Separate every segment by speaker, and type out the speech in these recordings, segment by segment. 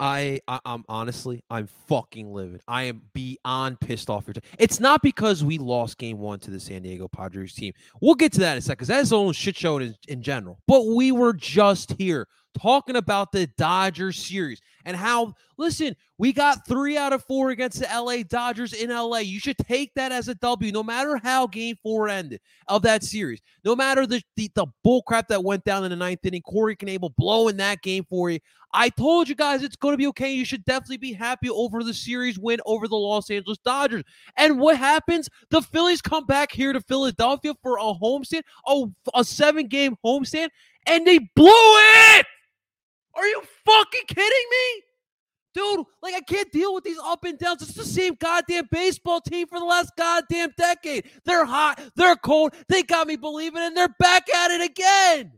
Speaker 1: I, I am honestly I'm fucking livid. I am beyond pissed off. It's not because we lost game one to the San Diego Padres team. We'll get to that in a second because that is the only shit show in, in general. But we were just here talking about the Dodgers series and how, listen, we got three out of four against the LA Dodgers in LA. You should take that as a W, no matter how game four ended of that series. No matter the, the, the bull crap that went down in the ninth inning, Corey Knebel blowing that game for you. I told you guys it's going to be okay. You should definitely be happy over the series win over the Los Angeles Dodgers. And what happens? The Phillies come back here to Philadelphia for a homestand, oh, a seven game homestand, and they blew it. Are you fucking kidding me? Dude, like I can't deal with these up and downs. It's the same goddamn baseball team for the last goddamn decade. They're hot, they're cold, they got me believing, and they're back at it again.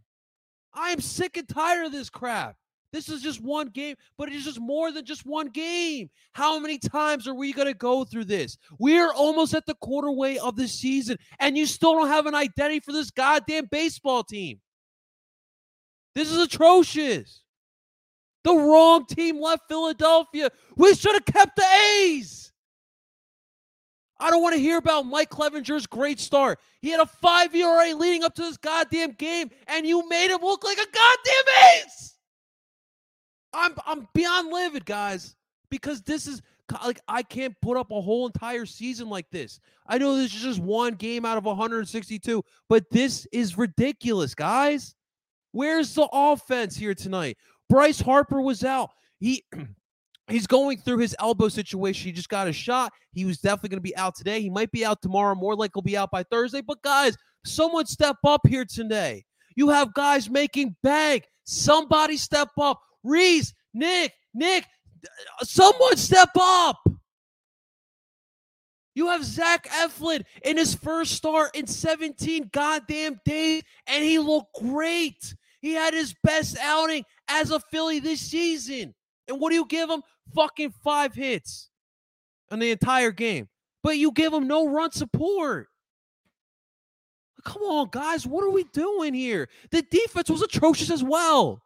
Speaker 1: I am sick and tired of this crap. This is just one game, but it is just more than just one game. How many times are we going to go through this? We are almost at the quarter way of the season, and you still don't have an identity for this goddamn baseball team. This is atrocious. The wrong team left Philadelphia. We should have kept the A's. I don't want to hear about Mike Clevinger's great start. He had a five ERA leading up to this goddamn game, and you made him look like a goddamn ace. I'm I'm beyond livid, guys, because this is like I can't put up a whole entire season like this. I know this is just one game out of 162, but this is ridiculous, guys. Where's the offense here tonight? Bryce Harper was out. He he's going through his elbow situation. He just got a shot. He was definitely going to be out today. He might be out tomorrow. More likely he'll be out by Thursday. But guys, someone step up here today. You have guys making bank. Somebody step up. Rhys, Nick, Nick, uh, someone step up. You have Zach Eflin in his first start in 17 goddamn days, and he looked great. He had his best outing as a Philly this season. And what do you give him? Fucking five hits in the entire game. But you give him no run support. Come on, guys. What are we doing here? The defense was atrocious as well.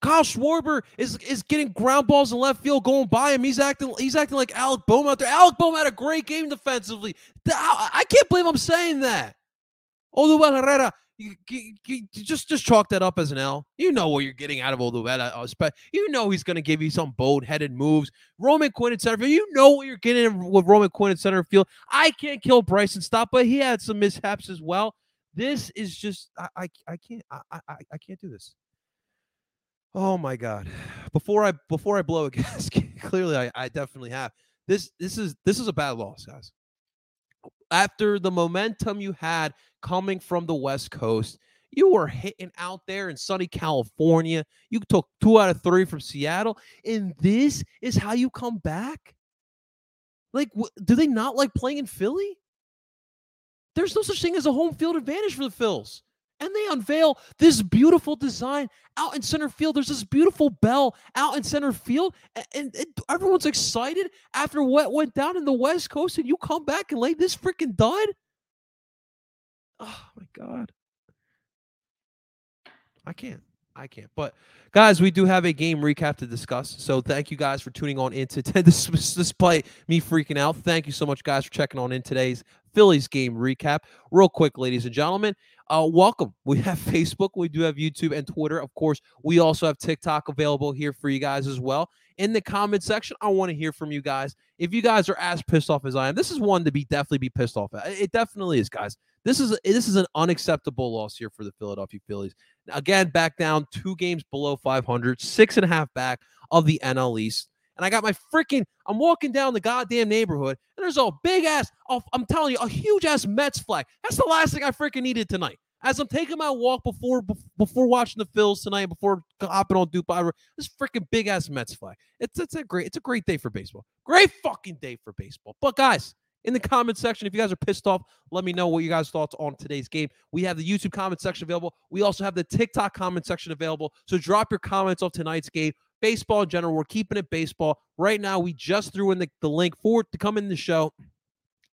Speaker 1: Kyle Schwarber is is getting ground balls in left field going by him. He's acting he's acting like Alec Bohm out there. Alec Bohm had a great game defensively. I can't believe I'm saying that. Odubel Herrera you, you, you, just just chalk that up as an L. You know what you're getting out of Olivetta. Uh, you know he's going to give you some bold-headed moves. Roman Quinn in center field. You know what you're getting with Roman Quinn in center field. I can't kill Bryson Stott, but he had some mishaps as well. This is just I I, I can't I, I I can't do this. Oh my god! Before I before I blow a gasket, clearly I, I definitely have this. This is this is a bad loss, guys after the momentum you had coming from the West Coast, you were hitting out there in sunny California. You took two out of three from Seattle, and this is how you come back. Like, do they not like playing in Philly? There's no such thing as a home field advantage for the Phils and they unveil this beautiful design out in center field. There's this beautiful bell out in center field, and, and, and, everyone's excited after what went down in the West Coast, and you come back and lay this freaking dud. Oh my god, I can't. I can't. But guys, we do have a game recap to discuss. So thank you guys for tuning on into t- this despite me freaking out. Thank you so much, guys, for checking on in today's Phillies game recap. Real quick, ladies and gentlemen, uh, welcome. We have Facebook, we do have YouTube and Twitter. Of course, we also have TikTok available here for you guys as well. In the comment section, I want to hear from you guys. If you guys are as pissed off as I am, this is one to be definitely be pissed off at. It definitely is, guys. This is this is an unacceptable loss here for the Philadelphia Phillies. Again, back down two games below 500, six and a half back of the NL East and I got my freaking, I'm walking down the goddamn neighborhood, and there's a big ass, I'm telling you, a huge ass Mets flag. That's the last thing I freaking needed tonight. As I'm taking my walk before before watching the Phils tonight, before hopping on Dubai, this freaking big ass Mets flag. It's it's a great it's a great day for baseball. Great fucking day for baseball. But guys, in the comment section. If you guys are pissed off, let me know what you guys' thoughts on today's game. We have the YouTube comment section available. We also have the TikTok comment section available. So drop your comments of tonight's game baseball in general. We're keeping it baseball. Right now, we just threw in the, the link for to come in the show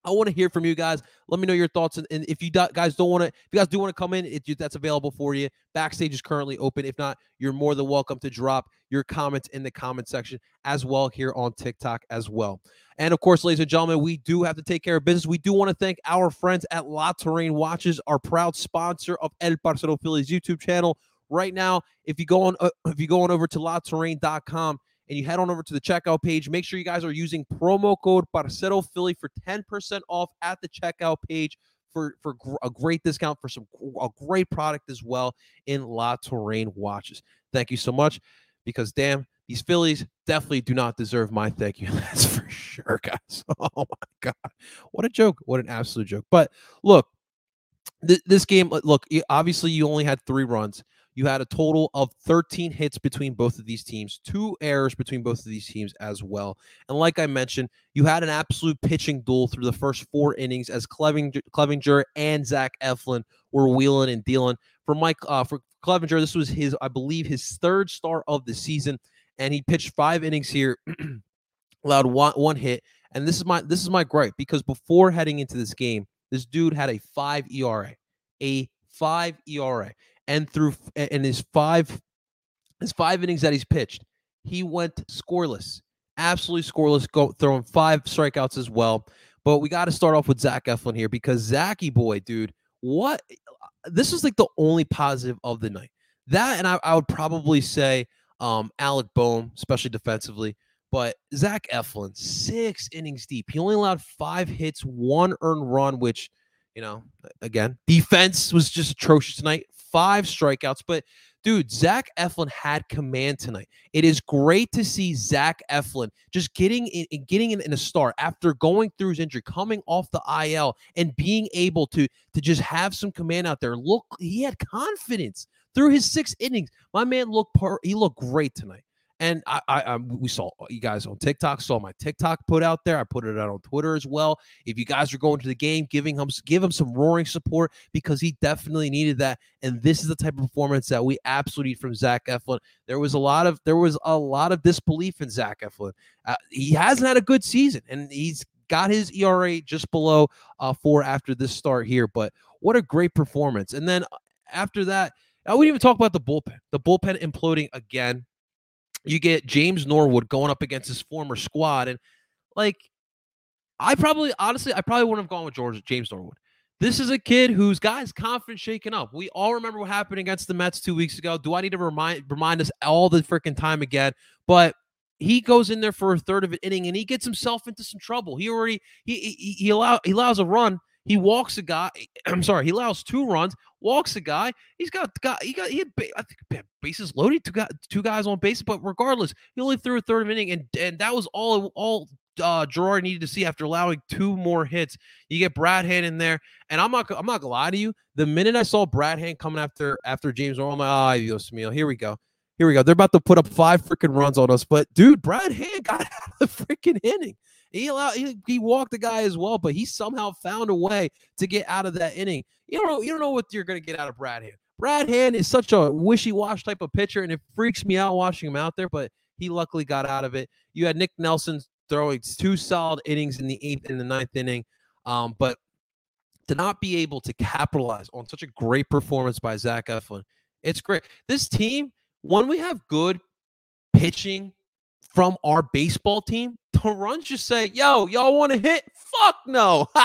Speaker 1: I want to hear from you guys. Let me know your thoughts. And, and if you do, guys don't want to, if you guys do want to come in, it, that's available for you. Backstage is currently open. If not, you're more than welcome to drop your comments in the comment section as well here on TikTok as well. And of course, ladies and gentlemen, we do have to take care of business. We do want to thank our friends at La Terrain Watches, our proud sponsor of El Parcero Phillies YouTube channel. Right now, if you go on, uh, if you go on over to laterrain.com and you head on over to the checkout page, make sure you guys are using promo code Parcero Philly for 10% off at the checkout page for, for a great discount for some a great product as well in La Touraine watches. Thank you so much because damn, these Phillies definitely do not deserve my thank you. That's for sure, guys. Oh my god. What a joke. What an absolute joke. But look, th- this game, look, obviously you only had 3 runs. You had a total of 13 hits between both of these teams, two errors between both of these teams as well. And like I mentioned, you had an absolute pitching duel through the first four innings as Clevinger, Clevinger and Zach Eflin were wheeling and dealing. For Mike, uh, for Clevinger, this was his, I believe, his third start of the season, and he pitched five innings here, allowed one one hit. And this is my this is my gripe because before heading into this game, this dude had a five ERA, a five ERA and through in his five his five innings that he's pitched, he went scoreless, absolutely scoreless, go throwing five strikeouts as well. But we got to start off with Zach Eflin here because Zachy boy, dude, what this is like the only positive of the night. That and I, I would probably say um, Alec Bohm, especially defensively. But Zach Eflin, six innings deep. He only allowed five hits, one earned run, which, you know, again, defense was just atrocious tonight five strikeouts. But dude, Zach Eflin had command tonight. It is great to see Zach Eflin just getting in, getting in, in, a start after going through his injury, coming off the IL, and being able to to just have some command out there. Look, he had confidence through his six innings. My man looked per- he looked great tonight. And I, I, I, we saw you guys on TikTok. Saw my TikTok put out there. I put it out on Twitter as well. If you guys are going to the game, giving him give him some roaring support because he definitely needed that. And this is the type of performance that we absolutely need from Zach Eflin. There was a lot of there was a lot of disbelief in Zach Eflin. Uh, he hasn't had a good season, and he's got his ERA just below uh, four after this start here. But what a great performance! And then uh, after that, I wouldn't even talk about the bullpen. The bullpen imploding again you get James Norwood going up against his former squad. And like, I probably, honestly, I probably wouldn't have gone with George James Norwood. This is a kid whose guy's confidence shaken up. We all remember what happened against the Mets two weeks ago. Do I need to remind remind us all the freaking time again? But he goes in there for a third of an inning and he gets himself into some trouble. He already he he, he allow he allows a run he walks a guy. I'm sorry. He allows two runs, walks a guy. He's got got he got he had I think bases loaded, two guys, two guys on base. But regardless, he only threw a third inning, and and that was all all uh, Girardi needed to see after allowing two more hits. You get Brad Hand in there, and I'm not I'm not gonna lie to you. The minute I saw Brad Hand coming after after James I'm like, ah, oh, Dios here we go. Here we go. They're about to put up five freaking runs on us. But dude, Brad Hand got out of the freaking inning. He allowed he, he walked the guy as well, but he somehow found a way to get out of that inning. You don't know, you don't know what you're gonna get out of Brad Hand. Brad Hand is such a wishy-wash type of pitcher, and it freaks me out watching him out there, but he luckily got out of it. You had Nick Nelson throwing two solid innings in the eighth and the ninth inning. Um, but to not be able to capitalize on such a great performance by Zach Eflin, it's great. This team, when we have good pitching from our baseball team, the runs just say, yo, y'all want to hit? Fuck no.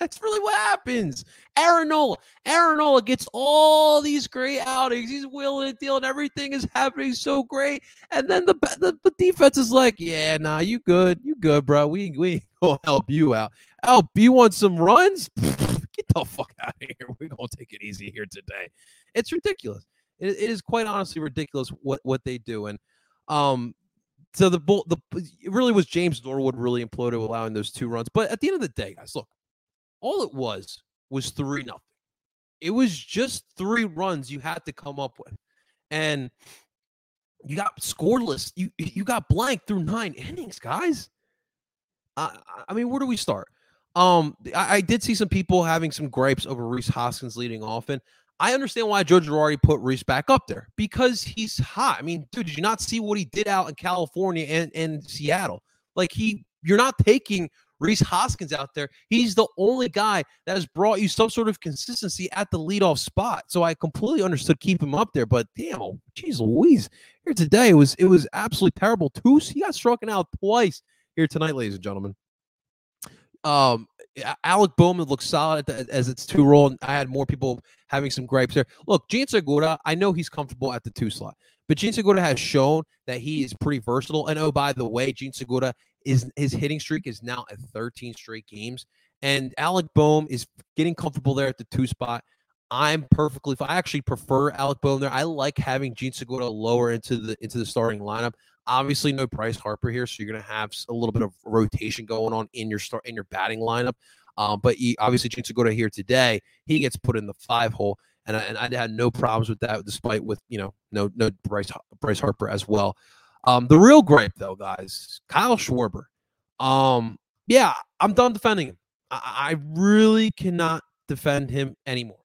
Speaker 1: That's really what happens. Aaron Nola. Aaron Nola gets all these great outings. He's willing to deal and. Everything is happening so great. And then the, the, the defense is like, yeah, nah, you good. You good, bro. We, we gonna help you out. Help you want some runs? Get the fuck out of here. We're going to take it easy here today. It's ridiculous. It, it is quite honestly ridiculous what, what they do. And um, so the bull, the it really was James Norwood really imploded, allowing those two runs. But at the end of the day, guys, look, all it was was three nothing. It was just three runs you had to come up with, and you got scoreless. You you got blank through nine innings, guys. I I mean, where do we start? Um, I, I did see some people having some gripes over Rhys Hoskins leading off, and I understand why Joe Girardi put Rhys back up there because he's hot. I mean, dude, did you not see what he did out in California and, and Seattle? Like he, you're not taking Rhys Hoskins out there. He's the only guy that has brought you some sort of consistency at the leadoff spot. So I completely understood keep him up there. But damn, oh, geez Louise, here today it was it was absolutely terrible. Two, he got struck out twice here tonight, ladies and gentlemen. Um, Alec Bohm looks solid the, as its two role. I had more people having some gripes there. Look, Jean Segura, I know he's comfortable at the two slot, but Jean Segura has shown that he is pretty versatile. And oh, by the way, Jean Segura is his hitting streak is now at 13 straight games. And Alec Bohm is getting comfortable there at the two spot. I'm perfectly. I actually prefer Alec Bohm there. I like having Jean Segura lower into the into the starting lineup. Obviously, no Bryce Harper here, so you're going to have a little bit of rotation going on in your start in your batting lineup. Um, but he, obviously, Jean Segura here today, he gets put in the five hole, and I, and I had no problems with that, despite with you know no no Bryce Bryce Harper as well. Um, the real gripe though, guys, Kyle Schwarber. Um, yeah, I'm done defending him. I, I really cannot defend him anymore.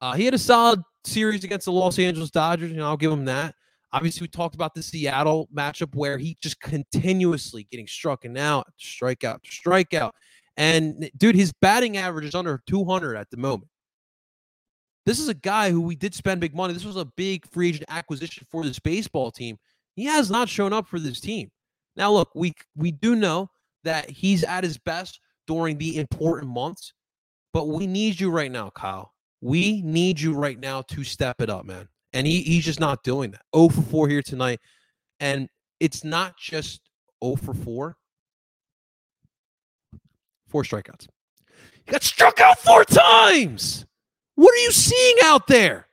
Speaker 1: Uh, he had a solid series against the Los Angeles Dodgers, and I'll give him that. Obviously, we talked about the Seattle matchup where he just continuously getting struck and out, strikeout, strikeout. And dude, his batting average is under 200 at the moment. This is a guy who we did spend big money. This was a big free agent acquisition for this baseball team. He has not shown up for this team. Now, look, we we do know that he's at his best during the important months, but we need you right now, Kyle. We need you right now to step it up, man and he, he's just not doing that. 0 for 4 here tonight. And it's not just 0 for 4. Four strikeouts. He got struck out four times. What are you seeing out there?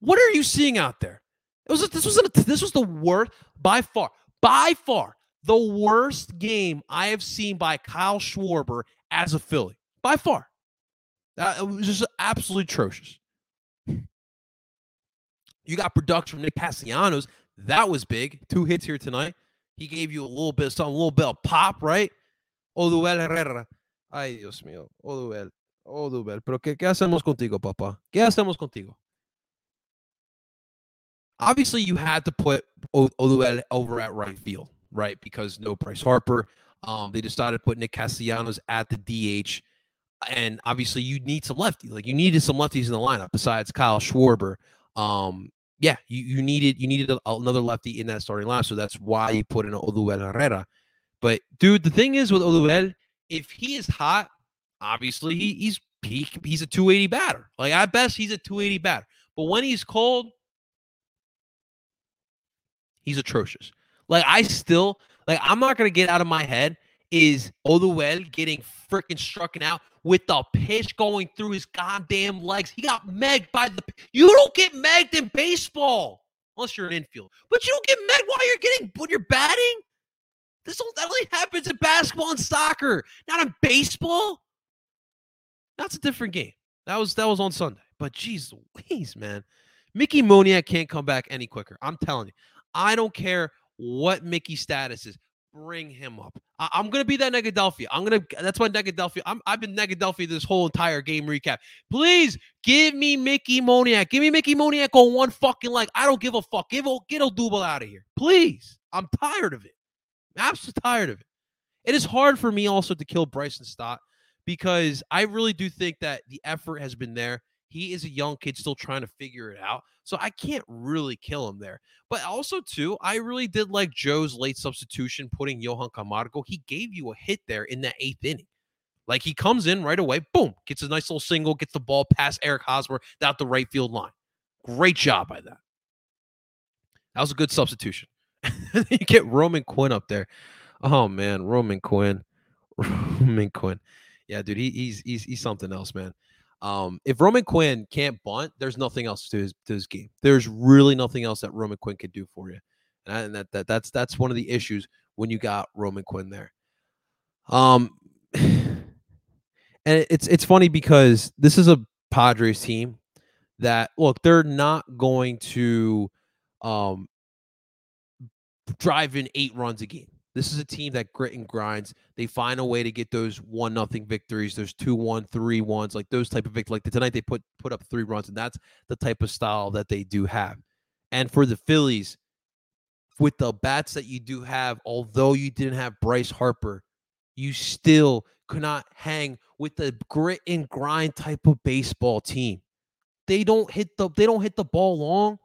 Speaker 1: What are you seeing out there? It was this was this was the worst by far, by far the worst game I have seen by Kyle Schwarber as a Philly. By far, it was just absolutely atrocious. You got production from Nick Castellanos. That was big. Two hits here tonight. He gave you a little bit of something, a little bit of pop, right? Oduel Herrera. Ay, Dios mío. Oduel. Oduel. Pero ¿qué, ¿qué hacemos contigo, papá? ¿Qué hacemos contigo? Obviously, you had to put Oduel over at right field, right? Because no Bryce Harper. Um, they decided to put Nick Castellanos at the DH. And obviously, you need some lefties. Like you needed some lefties in the lineup besides Kyle Schwarber. Um, yeah, you, you needed you needed another lefty in that starting line, so that's why you put in Oduel Herrera. But dude, the thing is with Oduel, if he is hot, obviously he, he's he, he's a 280 batter. Like at best, he's a 280 batter. But when he's cold, he's atrocious. Like I still like I'm not gonna get out of my head is Oduel getting freaking struck out with the pitch going through his goddamn legs. He got megged by the. You don't get megged in baseball unless you're an infield, but you don't get megged while you're getting when you're batting. This only happens in basketball and soccer, not in baseball. That's a different game. That was that was on Sunday. But geez Louise, man. Mickey Moniak can't come back any quicker. I'm telling you. I don't care what Mickey's status is bring him up. I, am gonna be that Negadelphia. I'm gonna. That's why Negadelphia. I'm, I've been Negadelphia this whole entire game recap. Please give me Mickey Moniak. Give me Mickey Moniak on one fucking leg. I don't give a fuck. Give get Odubel out of here, please. I'm tired of it. I'm absolutely tired of it. It is hard for me also to kill Bryson Stott because I really do think that the effort has been there. He is a young kid still trying to figure it out. So I can't really kill him there. But also, too, I really did like Joe's late substitution, putting Johan Camargo. He gave you a hit there in that eighth inning. Like he comes in right away, boom, gets a nice little single, gets the ball past Eric Hosmer down the right field line. Great job by that. That was a good substitution. you get Roman Quinn up there. Oh man, Roman Quinn. Roman Quinn. Yeah, dude, he, he's he's he's something else, man. Um, if Roman Quinn can't bunt, there's nothing else to his to his game. There's really nothing else that Roman Quinn could do for you, and that, that that's that's one of the issues when you got Roman Quinn there. Um, and it's it's funny because this is a Padres team that look they're not going to um drive in eight runs a game. This is a team that grit and grinds. They find a way to get those one nothing victories. There's two one, three ones, like those type of victories. Like tonight, they put put up three runs, and that's the type of style that they do have. And for the Phillies, with the bats that you do have, although you didn't have Bryce Harper, you still could not hang with the grit and grind type of baseball team. They don't hit the they don't hit the ball long.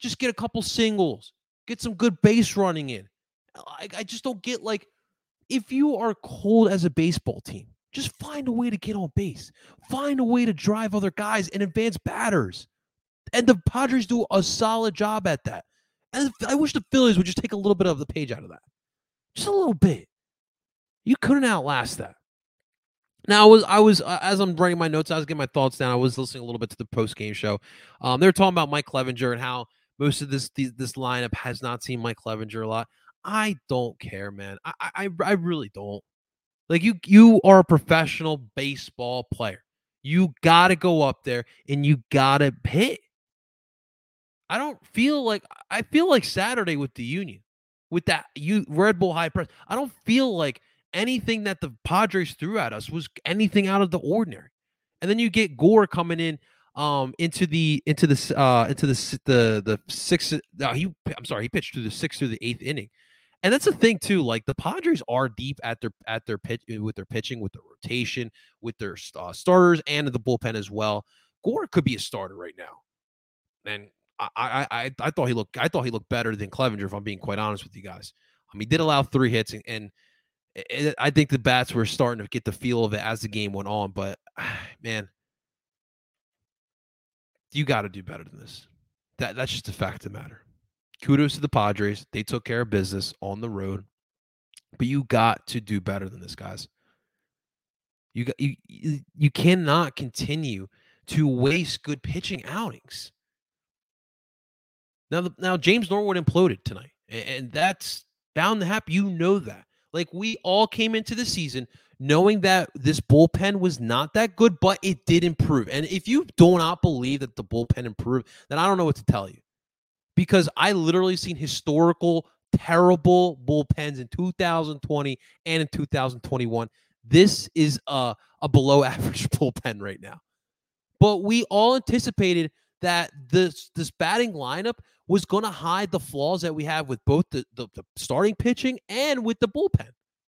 Speaker 1: Just get a couple singles, get some good base running in. I, I just don't get like if you are cold as a baseball team, just find a way to get on base. Find a way to drive other guys and advance batters. And the Padres do a solid job at that. And I wish the Phillies would just take a little bit of the page out of that. Just a little bit. You couldn't outlast that. Now I was I was uh, as I'm writing my notes, I was getting my thoughts down. I was listening a little bit to the post game show. Um, they were talking about Mike Clevinger and how most of this this lineup has not seen Mike Clevinger a lot. I don't care, man. I I, I really don't. Like you you are a professional baseball player. You got to go up there and you got to hit. I don't feel like I feel like Saturday with the Union, with that you Red Bull high press. I don't feel like anything that the Padres threw at us was anything out of the ordinary. And then you get Gore coming in um into the into the uh into the the the sixth uh, he I'm sorry he pitched through the sixth through the eighth inning and that's the thing too like the Padres are deep at their at their pitch uh, with their pitching with their rotation with their uh, starters and the bullpen as well Gore could be a starter right now and I, I I I thought he looked I thought he looked better than Clevinger if I'm being quite honest with you guys um he did allow three hits and, and it, I think the bats were starting to get the feel of it as the game went on but man you got to do better than this. That that's just a fact of the matter. Kudos to the Padres. They took care of business on the road. But you got to do better than this, guys. You got you you cannot continue to waste good pitching outings. Now, now James Norwood imploded tonight, and that's bound to happen. You know that. Like we all came into the season knowing that this bullpen was not that good, but it did improve. And if you do not believe that the bullpen improved, then I don't know what to tell you. Because I literally seen historical, terrible bullpens in 2020 and in 2021. This is a, a below average bullpen right now. But we all anticipated that this this batting lineup was going to hide the flaws that we have with both the, the, the starting pitching and with the bullpen.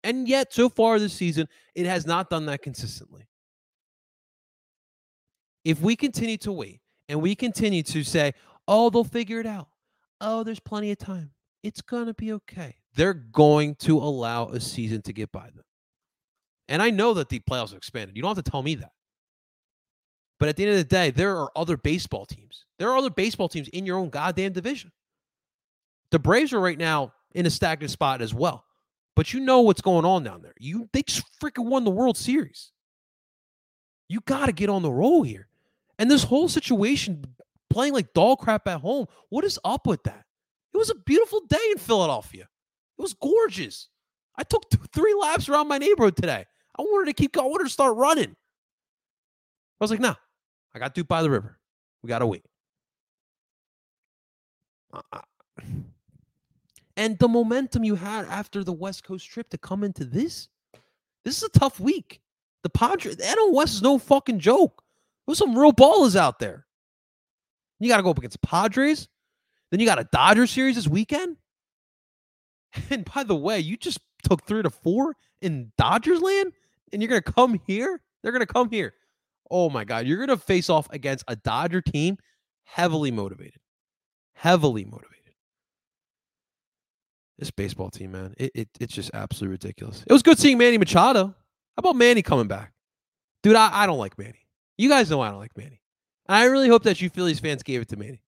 Speaker 1: And yet, so far this season, it has not done that consistently. If we continue to wait and we continue to say, oh, they'll figure it out. Oh, there's plenty of time. It's going to be okay. They're going to allow a season to get by them. And I know that the playoffs are expanded. You don't have to tell me that. But at the end of the day, there are other baseball teams. There are other baseball teams in your own goddamn division. The Braves are right now in a stagnant spot as well. But you know what's going on down there. You they just freaking won the World Series. You got to get on the roll here. And this whole situation playing like dog crap at home, what is up with that? It was a beautiful day in Philadelphia. It was gorgeous. I took three laps around my neighborhood today. I wanted to keep going. I wanted to start running. I was like, nah, I got Duke by the river. We got to wait. And the momentum you had after the West Coast trip to come into this, this is a tough week. The Padres, the NL West is no fucking joke. There's some real ballers out there. You got to go up against Padres. Then you got a Dodger series this weekend. And by the way, you just took three to four in Dodgers land, and you're gonna come here. They're gonna come here. Oh my God, you're gonna face off against a Dodger team heavily motivated, heavily motivated. This baseball team, man, it, it it's just absolutely ridiculous. It was good seeing Manny Machado. How about Manny coming back? Dude, I, I don't like Manny. You guys know I don't like Manny. And I really hope that you Phillies fans gave it to Manny.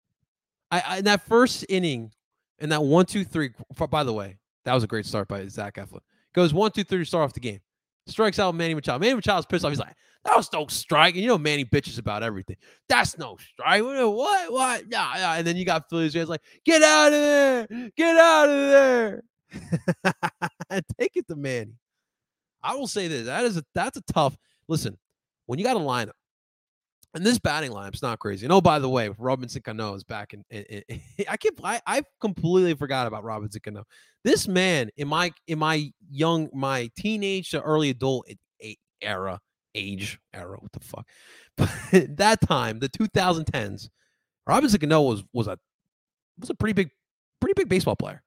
Speaker 1: I, I in that first inning, in that one, two, three. By the way, that was a great start by Zach Eflin. Goes one, two, three to start off the game. Strikes out Manny Machado. Manny Machado's pissed off. He's like, that was no strike. And you know, Manny bitches about everything. That's no strike. What? What? Yeah, yeah. And then you got Phillies fans like, get out of there. Get out of there. Take it to Manny. I will say this. That is a that's a tough listen. When you got a lineup, and this batting lineup's not crazy. And oh, by the way, Robinson Cano is back in I can't I, I completely forgot about Robinson Cano. This man in my in my young my teenage to early adult era age era. What the fuck? But that time, the 2010s, Robinson Cano was was a was a pretty big pretty big baseball player.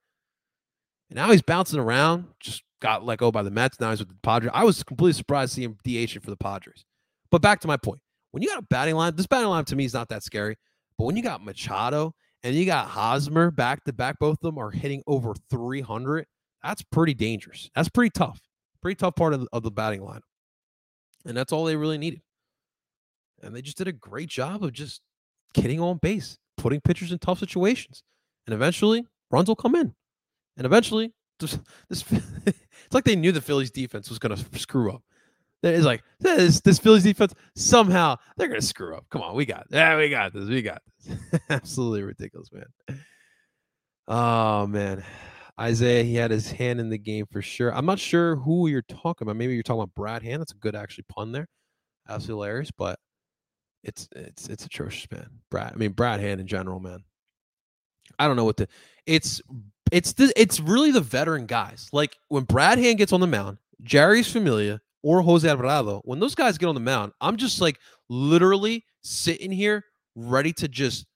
Speaker 1: And now he's bouncing around, just got let go by the Mets. Now he's with the Padres. I was completely surprised to see him DH for the Padres. But back to my point. When you got a batting line, this batting line to me is not that scary. But when you got Machado and you got Hosmer back to back, both of them are hitting over 300. That's pretty dangerous. That's pretty tough. Pretty tough part of the, of the batting line. And that's all they really needed. And they just did a great job of just getting on base, putting pitchers in tough situations. And eventually, runs will come in. And eventually, this, this it's like they knew the Phillies defense was going to screw up. It's like this, this Phillies defense somehow they're to screw up. Come on, we got yeah, we got this, we got this. Absolutely ridiculous, man. Oh man, Isaiah, he had his hand in the game for sure. I'm not sure who you're talking about. Maybe you're talking about Brad Hand. That's a good actually pun there. Absolutely hilarious, but it's it's it's atrocious, man. Brad, I mean Brad Hand in general, man. I don't know what the it's it's the it's really the veteran guys. Like when Brad Hand gets on the mound, Jeurys Familia or Jose Alvarado, when those guys get on the mound, I'm just like literally sitting here ready to just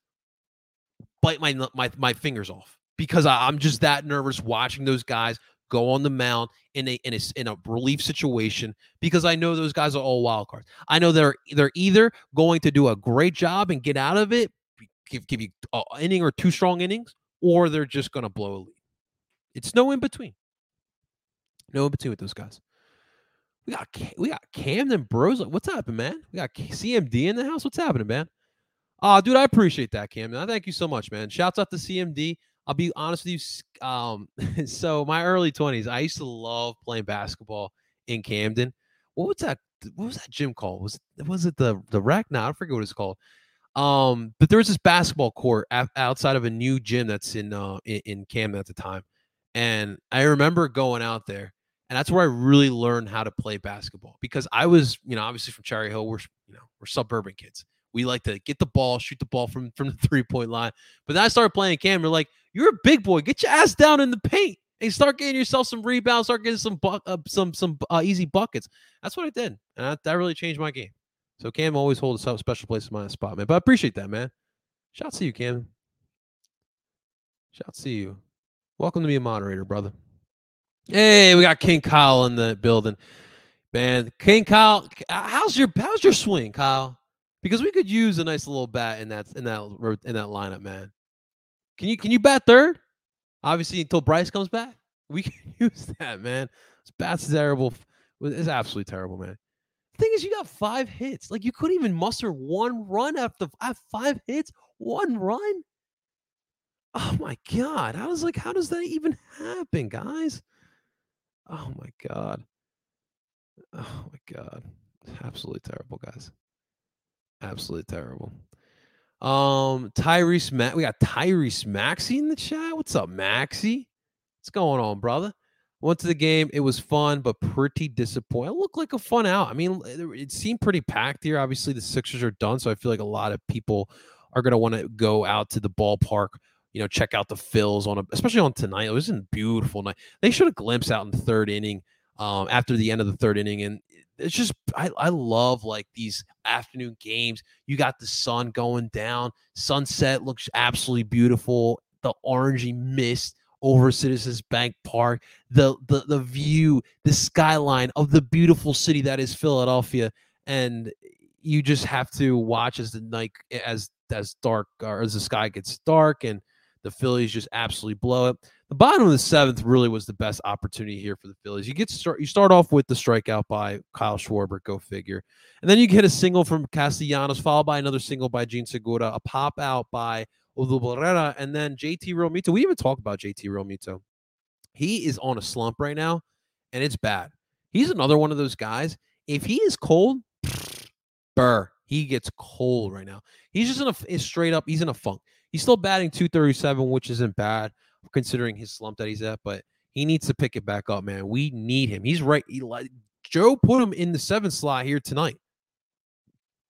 Speaker 1: bite my my my fingers off because I, am just that nervous watching those guys go on the mound in a in a in a relief situation because I know those guys are all wild cards. I know they're they're either going to do a great job and get out of it, give give you an inning or two strong innings, or they're just going to blow a lead. It's no in between. No in between with those guys. We got we got Camden Bros. What's happening, man? We got CMD in the house. What's happening, man? Oh, dude, I appreciate that, Camden. I thank you so much, man. Shouts out to CMD. I'll be honest with you. Um, so my early twenties, I used to love playing basketball in Camden. What was that? What was that gym called? Was was it the the rec? Now I forget what it's called. Um, but there was this basketball court outside of a new gym that's in uh in, in Camden at the time, and I remember going out there, and that's where I really learned how to play basketball because I was, you know, obviously from Cherry Hill, we're you know we're suburban kids. We like to get the ball, shoot the ball from from the three point line. But then I started playing Cam. We're like, you're a big boy. Get your ass down in the paint and start getting yourself some rebounds. Start getting some bu- uh, some some uh, easy buckets. That's what I did, and that, that really changed my game. So Cam always holds a special place in my spot, man. But I appreciate that, man. Shout to you, Cam. Shout to you. Welcome to be a moderator, brother. Hey, we got King Kyle in the building. Man, King Kyle, how's your how's your swing, Kyle? Because we could use a nice little bat in that in that in that lineup, man. Can you can you bat third? Obviously, until Bryce comes back, we can use that, man. This bat's terrible. It's absolutely terrible, man. The thing is, you got five hits. Like you couldn't even muster one run after five hits. One run. Oh my god! I was like, how does that even happen, guys? Oh my god. Oh my god. Absolutely terrible, guys. Absolutely terrible. Um, Tyrese Matt, we got Tyrese Maxey in the chat. What's up, Maxey? What's going on, brother? Went to the game. It was fun, but pretty disappointing. It looked like a fun out. I mean, it seemed pretty packed here. Obviously, the Sixers are done, so I feel like a lot of people are going to want to go out to the ballpark. You know, check out the Phils on a, especially on tonight. It was a beautiful night. They should have glimpsed out in the third inning, um, after the end of the third inning, and it's just I, I love like these afternoon games. You got the sun going down, sunset looks absolutely beautiful. The orangey mist over Citizens Bank Park, the the the view, the skyline of the beautiful city that is Philadelphia, and you just have to watch as the night as as dark or as the sky gets dark and the Phillies just absolutely blow it. The bottom of the seventh really was the best opportunity here for the Phillies. You get start you start off with the strikeout by Kyle Schwarber, go figure. And then you get a single from Castellanos, followed by another single by Jean Segura, a pop out by Odubel Herrera, and then JT Realmuto. We even talk about JT Realmuto. He is on a slump right now, and it's bad. He's another one of those guys. If he is cold, burr, he gets cold right now. He's just in a straight up, he's in a funk. He's still batting 237, which isn't bad considering his slump that he's at, but he needs to pick it back up, man. We need him. He's right. He, Joe put him in the seventh slot here tonight.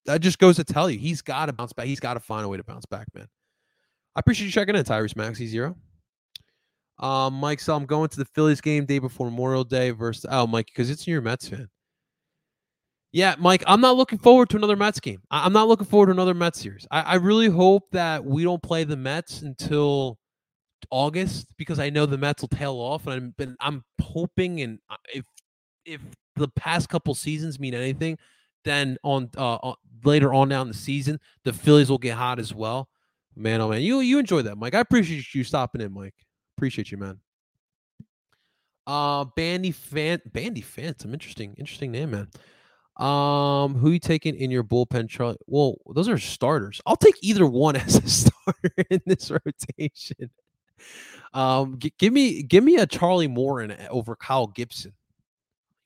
Speaker 1: That just goes to tell you he's got to bounce back. He's got to find a way to bounce back, man. I appreciate you checking in, Tyrese Maxey Zero. Um, Mike, so I'm going to the Phillies game day before Memorial Day versus oh, Mike, because it's your Mets fan. Yeah, Mike, I'm not looking forward to another Mets game. I- am not looking forward to another Mets series. I-, I really hope that we don't play the Mets until August because I know the Mets will tail off, and I'm been I'm hoping and uh, if if the past couple seasons mean anything, then on uh on, later on down the season, the Phillies will get hot as well. Man, oh man, you you enjoy that, Mike. I appreciate you stopping in, Mike. Appreciate you, man. Uh, Bandy Fan, Bandy Phantom. Interesting, interesting name, man. Um, who you taking in your bullpen, Charlie? Well, those are starters. I'll take either one as a starter in this rotation. Um, g- give me give me a Charlie Morton eh, over Kyle Gibson.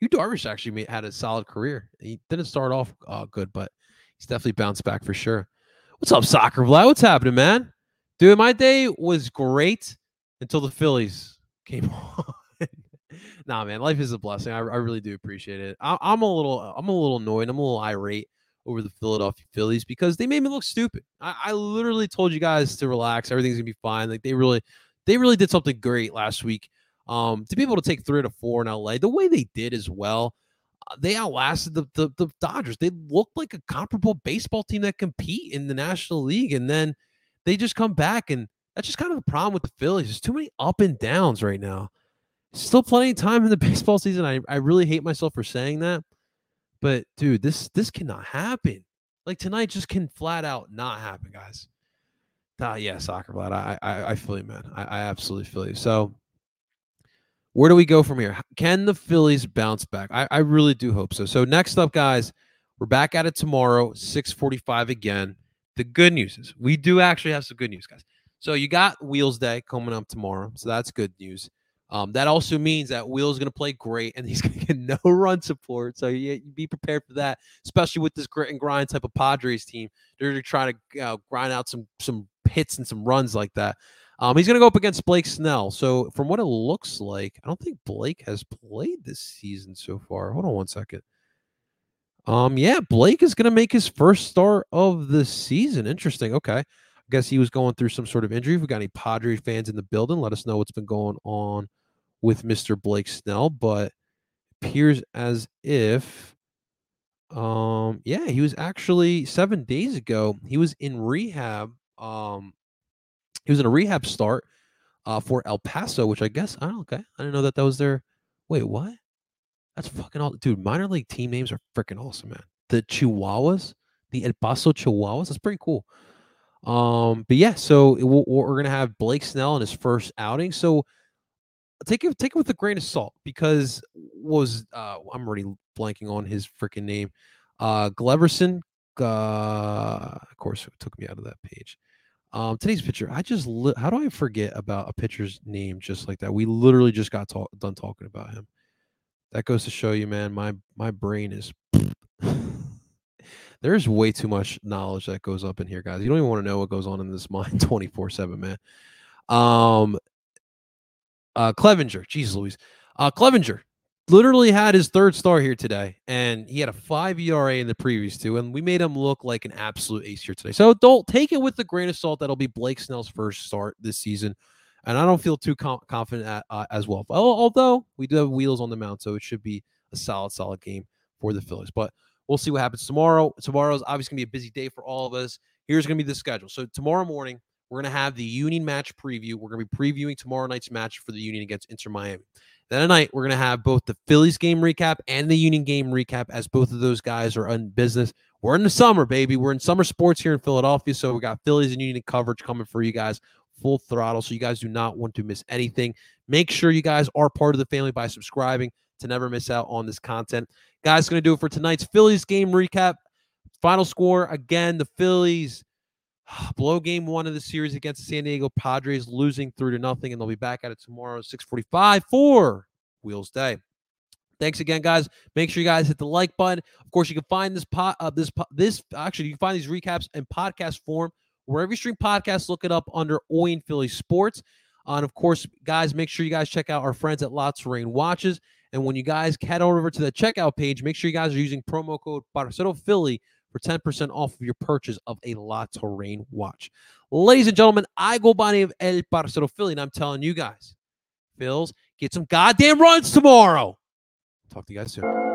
Speaker 1: Yu Darvish actually made, had a solid career. He didn't start off uh, good, but he's definitely bounced back for sure. What's up, Soccer Vlad? What's happening, man? Dude, my day was great until the Phillies came on nah, man, life is a blessing. I, I really do appreciate it. I, I'm a little, I'm a little annoyed. I'm a little irate over the Philadelphia Phillies because they made me look stupid. I, I literally told you guys to relax. Everything's gonna be fine. Like they really, they really did something great last week. Um, to be able to take three to four in LA, the way they did as well, uh, they outlasted the, the the Dodgers. They looked like a comparable baseball team that compete in the National League, and then they just come back, and that's just kind of the problem with the Phillies. There's too many up and downs right now still plenty of time in the baseball season. I, I really hate myself for saying that. But dude, this this cannot happen. Like tonight just can flat out not happen, guys. Ah, yeah, soccer Vlad. I, I I feel you, man. I, I absolutely feel you. So where do we go from here? Can the Phillies bounce back? I, I really do hope so. So next up, guys, we're back at it tomorrow, 645 again. The good news is we do actually have some good news, guys. So you got Wheels Day coming up tomorrow. So that's good news. Um, that also means that Will's going to play great and he's going to get no run support. So you, be prepared for that, especially with this grit and grind type of Padres team. They're trying to uh, grind out some some hits and some runs like that. Um, he's going to go up against Blake Snell. So from what it looks like, I don't think Blake has played this season so far. Hold on one second. Um, yeah, Blake is going to make his first start of the season. Interesting. Okay. I guess he was going through some sort of injury. If we got any Padres fans in the building, let us know what's been going on with Mr. Blake Snell, but appears as if um yeah, he was actually 7 days ago. He was in rehab. Um he was in a rehab start uh for El Paso, which I guess I don't okay. I didn't know that that was their Wait, what? That's fucking all dude, minor league team names are freaking awesome, man. The Chihuahuas, the El Paso Chihuahuas, that's pretty cool. Um, but yeah, so it, we're gonna have Blake Snell in his first outing. So take it take it with a grain of salt because was uh I'm already blanking on his freaking name. Uh Gleverson uh of course it took me out of that page. Um today's picture, I just li- how do I forget about a pitcher's name just like that? We literally just got talk- done talking about him. That goes to show you, man, my my brain is there's way too much knowledge that goes up in here, guys. You don't even want to know what goes on in this mind 24/7, man. Um uh, Clevinger, Jesus Louise, uh, Clevinger literally had his third star here today, and he had a five ERA in the previous two, and we made him look like an absolute ace here today. So don't take it with a grain of salt. That'll be Blake Snell's first start this season, and I don't feel too com- confident at, uh, as well. Although we do have wheels on the mount, so it should be a solid, solid game for the Phillies. But we'll see what happens tomorrow. Tomorrow's obviously gonna be a busy day for all of us. Here's gonna be the schedule. So tomorrow morning we're going to have the Union match preview. We're going to be previewing tomorrow night's match for the Union against Inter Miami. Then tonight, we're going to have both the Phillies game recap and the Union game recap as both of those guys are in business. We're in the summer, baby. We're in summer sports here in Philadelphia. So we got Phillies and Union coverage coming for you guys full throttle. So you guys do not want to miss anything. Make sure you guys are part of the family by subscribing to never miss out on this content. Guys, going to do it for tonight's Phillies game recap. Final score again, the Phillies blow game one of the series against the San Diego Padres, losing three to nothing, and they'll be back at it tomorrow, 645 for Wheels Day. Thanks again, guys. Make sure you guys hit the like button. Of course, you can find this pot, uh, this this actually you can find these recaps in podcast form wherever you stream podcasts. Look it up under Oyen Philly Sports. Uh, and of course, guys, make sure you guys check out our friends at Lots Rain Watches. And when you guys head over to the checkout page, make sure you guys are using promo code Parcero Philly for 10% off of your purchase of a La Terrain watch. Ladies and gentlemen, I go by name El Parcero Philly, and I'm telling you guys, Phils, get some goddamn runs tomorrow. Talk to you guys soon.